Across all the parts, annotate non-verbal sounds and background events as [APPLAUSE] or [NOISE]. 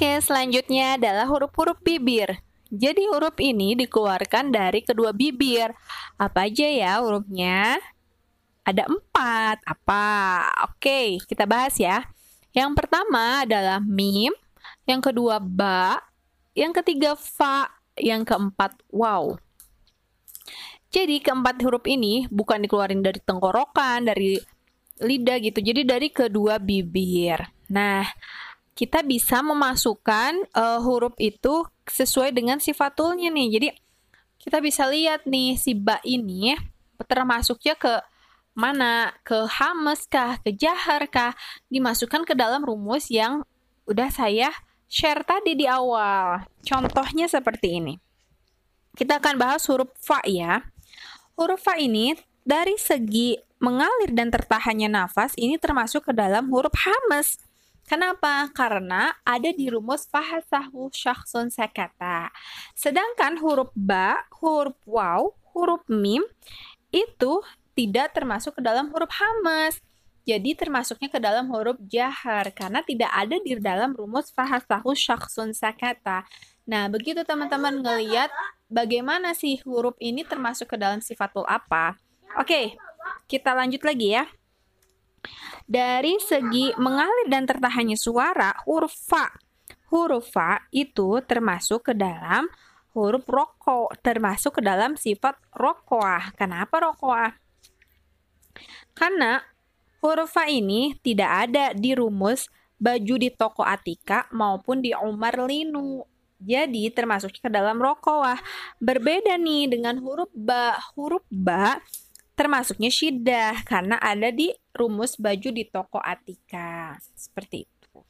Oke, selanjutnya adalah huruf-huruf bibir. Jadi huruf ini dikeluarkan dari kedua bibir. Apa aja ya hurufnya? Ada empat. Apa? Oke, kita bahas ya. Yang pertama adalah mim, yang kedua ba, yang ketiga fa, yang keempat wow. Jadi keempat huruf ini bukan dikeluarin dari tenggorokan, dari lidah gitu. Jadi dari kedua bibir. Nah, kita bisa memasukkan uh, huruf itu sesuai dengan sifatulnya nih. Jadi kita bisa lihat nih si ba ini termasuknya ke mana? Ke hames kah? Ke jahar kah? Dimasukkan ke dalam rumus yang udah saya share tadi di awal. Contohnya seperti ini. Kita akan bahas huruf fa ya. Huruf fa ini dari segi mengalir dan tertahannya nafas ini termasuk ke dalam huruf hamas. Kenapa? Karena ada di rumus fahasahu syakhsun sakata. Sedangkan huruf ba, huruf waw, huruf mim itu tidak termasuk ke dalam huruf hamas. Jadi termasuknya ke dalam huruf jahar karena tidak ada di dalam rumus fahasahu syaksun sakata. Nah, begitu teman-teman ngeliat bagaimana sih huruf ini termasuk ke dalam sifatul apa. Oke, kita lanjut lagi ya. Dari segi mengalir dan tertahannya suara, huruf fa. Huruf fa itu termasuk ke dalam huruf roko, termasuk ke dalam sifat rokoah. Kenapa rokoah? Karena Huruf fa ini tidak ada di rumus baju di toko Atika maupun di Umar Linu. Jadi termasuk ke dalam rokowah. Berbeda nih dengan huruf ba. Huruf ba termasuknya shidah karena ada di rumus baju di toko Atika. Seperti itu.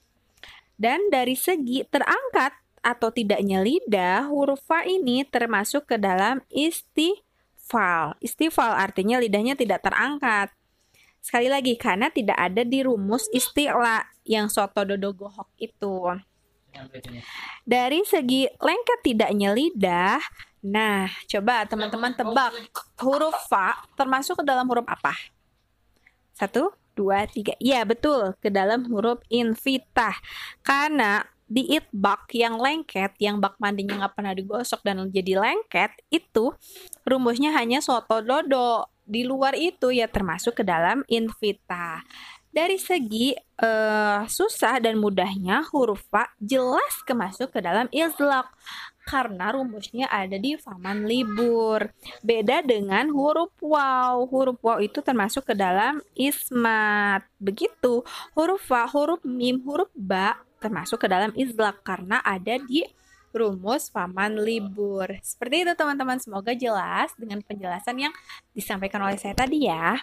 Dan dari segi terangkat atau tidaknya lidah, huruf fa ini termasuk ke dalam istifal. Istifal artinya lidahnya tidak terangkat. Sekali lagi, karena tidak ada di rumus istilah yang soto dodo gohok itu. Dari segi lengket tidaknya lidah, nah coba teman-teman tebak huruf fa termasuk ke dalam huruf apa? Satu, dua, tiga. Iya betul, ke dalam huruf invitah. Karena di itbak yang lengket, yang bak mandinya nggak pernah digosok dan jadi lengket, itu rumusnya hanya soto dodo di luar itu ya termasuk ke dalam invita. Dari segi uh, susah dan mudahnya huruf fa jelas kemasuk ke dalam izlaq karena rumusnya ada di faman libur. Beda dengan huruf waw. Huruf waw itu termasuk ke dalam ismat. Begitu. Huruf fa, huruf mim, huruf ba termasuk ke dalam izlaq karena ada di rumus paman libur. Seperti itu teman-teman, semoga jelas dengan penjelasan yang disampaikan oleh saya tadi ya.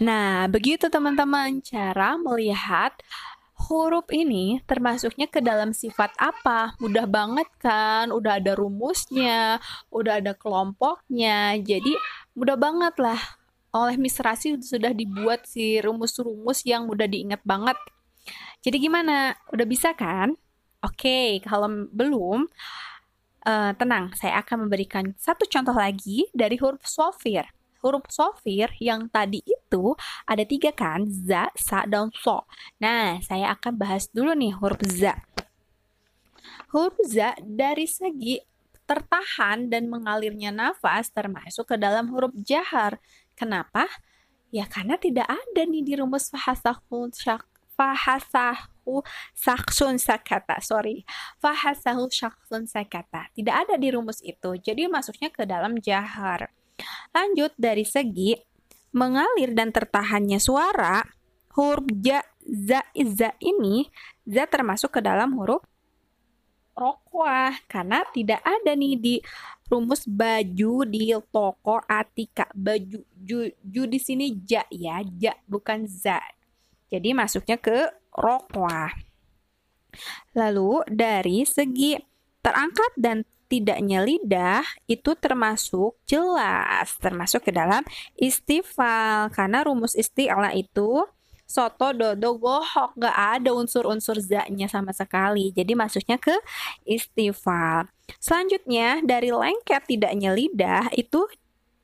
Nah, begitu teman-teman cara melihat huruf ini termasuknya ke dalam sifat apa? Mudah banget kan? Udah ada rumusnya, udah ada kelompoknya. Jadi mudah banget lah. Oleh Miss Rasi sudah dibuat si rumus-rumus yang mudah diingat banget jadi gimana? Udah bisa kan? Oke, kalau belum, uh, tenang, saya akan memberikan satu contoh lagi dari huruf sofir. Huruf sofir yang tadi itu ada tiga kan, za, sa, dan so. Nah, saya akan bahas dulu nih huruf za. Huruf za dari segi tertahan dan mengalirnya nafas termasuk ke dalam huruf jahar. Kenapa? Ya karena tidak ada nih di rumus fahasahu syak fahasahu saksun sakata sorry fahasahu saksun sakata tidak ada di rumus itu jadi masuknya ke dalam jahar lanjut dari segi mengalir dan tertahannya suara huruf ja za za ini za termasuk ke dalam huruf rokwah karena tidak ada nih di rumus baju di toko atika baju ju, ju di sini ja ya ja bukan za jadi masuknya ke rokwa. Lalu dari segi terangkat dan tidaknya lidah itu termasuk jelas termasuk ke dalam istifal karena rumus isti'la itu soto dodo gohok gak ada unsur-unsur zaknya sama sekali. Jadi masuknya ke istifal selanjutnya dari lengket tidaknya lidah itu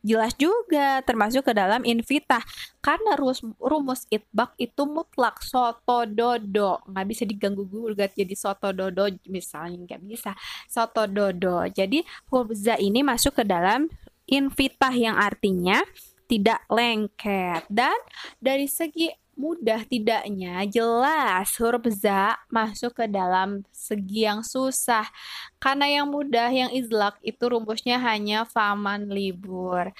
Jelas juga, termasuk ke dalam invitah. Karena rumus, rumus itbak itu mutlak, soto dodo. Nggak bisa diganggu gugat jadi soto dodo, misalnya nggak bisa. Soto dodo. Jadi huruf za ini masuk ke dalam invitah yang artinya tidak lengket. Dan dari segi mudah tidaknya jelas huruf za masuk ke dalam segi yang susah. Karena yang mudah yang izlak itu rumusnya hanya faman libur.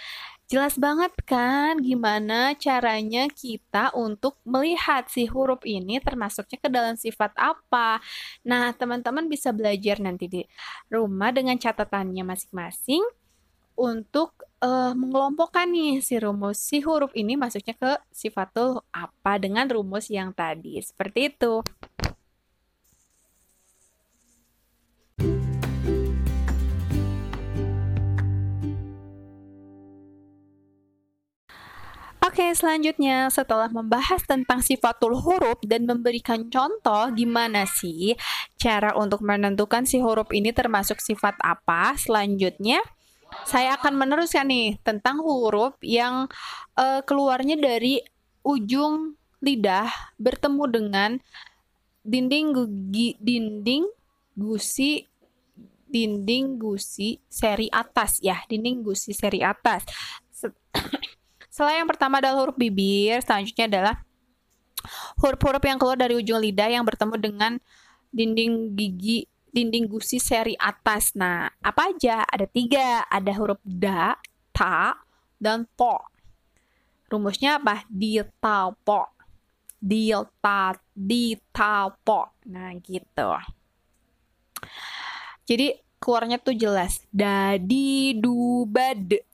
Jelas banget kan gimana caranya kita untuk melihat si huruf ini termasuknya ke dalam sifat apa? Nah teman-teman bisa belajar nanti di rumah dengan catatannya masing-masing untuk uh, mengelompokkan nih si rumus si huruf ini masuknya ke sifatul apa dengan rumus yang tadi. Seperti itu. Oke, selanjutnya setelah membahas tentang sifatul huruf dan memberikan contoh gimana sih cara untuk menentukan si huruf ini termasuk sifat apa, selanjutnya saya akan meneruskan nih tentang huruf yang uh, keluarnya dari ujung lidah bertemu dengan dinding gugi, dinding gusi dinding gusi seri atas ya dinding gusi seri atas. [COUGHS] Setelah yang pertama adalah huruf bibir selanjutnya adalah huruf-huruf yang keluar dari ujung lidah yang bertemu dengan dinding gigi dinding gusi seri atas. Nah, apa aja? Ada tiga. Ada huruf da, ta, dan po. Rumusnya apa? Diltapo. Dilta, ditapo. Nah, gitu. Jadi, keluarnya tuh jelas. Dadi, dubad.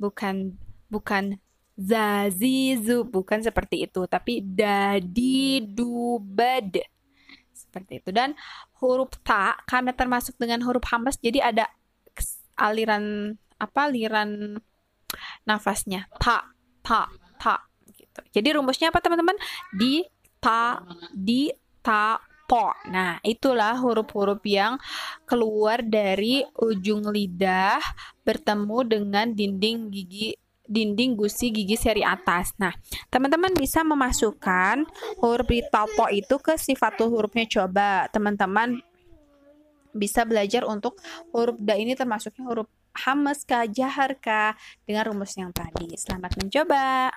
Bukan, bukan zazizu. Bukan seperti itu. Tapi dadi, dubad seperti itu. Dan huruf ta karena termasuk dengan huruf hamas jadi ada aliran apa aliran nafasnya. Ta ta ta gitu. Jadi rumusnya apa teman-teman? Di ta di ta po nah itulah huruf-huruf yang keluar dari ujung lidah bertemu dengan dinding gigi dinding gusi gigi seri atas. Nah, teman-teman bisa memasukkan huruf di topo itu ke sifatul hurufnya. Coba teman-teman bisa belajar untuk huruf da ini termasuknya huruf hamas kah, jahar kah dengan rumus yang tadi. Selamat mencoba.